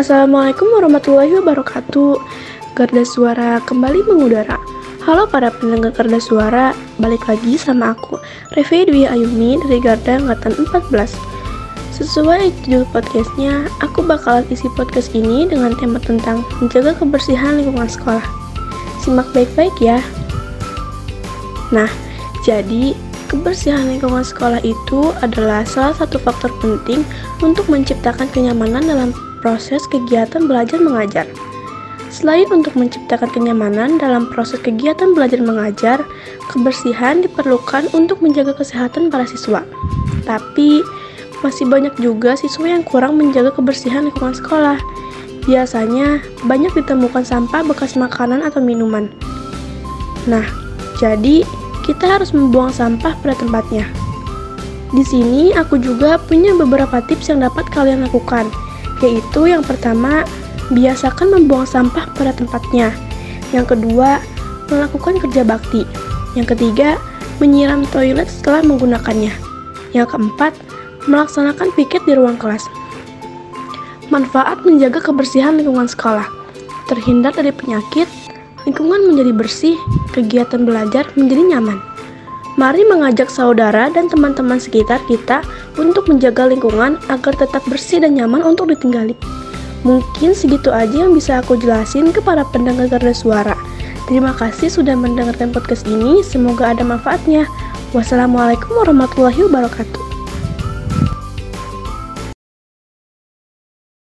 Assalamualaikum warahmatullahi wabarakatuh. Garda Suara kembali mengudara. Halo para pendengar Garda Suara, balik lagi sama aku, Revi Dwi Ayumi dari Garda Angkatan 14. Sesuai judul podcastnya, aku bakalan isi podcast ini dengan tema tentang menjaga kebersihan lingkungan sekolah. Simak baik-baik ya. Nah, jadi kebersihan lingkungan sekolah itu adalah salah satu faktor penting untuk menciptakan kenyamanan dalam proses kegiatan belajar mengajar. Selain untuk menciptakan kenyamanan dalam proses kegiatan belajar mengajar, kebersihan diperlukan untuk menjaga kesehatan para siswa. Tapi, masih banyak juga siswa yang kurang menjaga kebersihan lingkungan sekolah. Biasanya, banyak ditemukan sampah bekas makanan atau minuman. Nah, jadi kita harus membuang sampah pada tempatnya. Di sini aku juga punya beberapa tips yang dapat kalian lakukan yaitu yang pertama, biasakan membuang sampah pada tempatnya. Yang kedua, melakukan kerja bakti. Yang ketiga, menyiram toilet setelah menggunakannya. Yang keempat, melaksanakan piket di ruang kelas. Manfaat menjaga kebersihan lingkungan sekolah. Terhindar dari penyakit, lingkungan menjadi bersih, kegiatan belajar menjadi nyaman. Mari mengajak saudara dan teman-teman sekitar kita untuk menjaga lingkungan agar tetap bersih dan nyaman untuk ditinggali. Mungkin segitu aja yang bisa aku jelasin kepada pendengar Garda Suara. Terima kasih sudah mendengarkan podcast ini, semoga ada manfaatnya. Wassalamualaikum warahmatullahi wabarakatuh.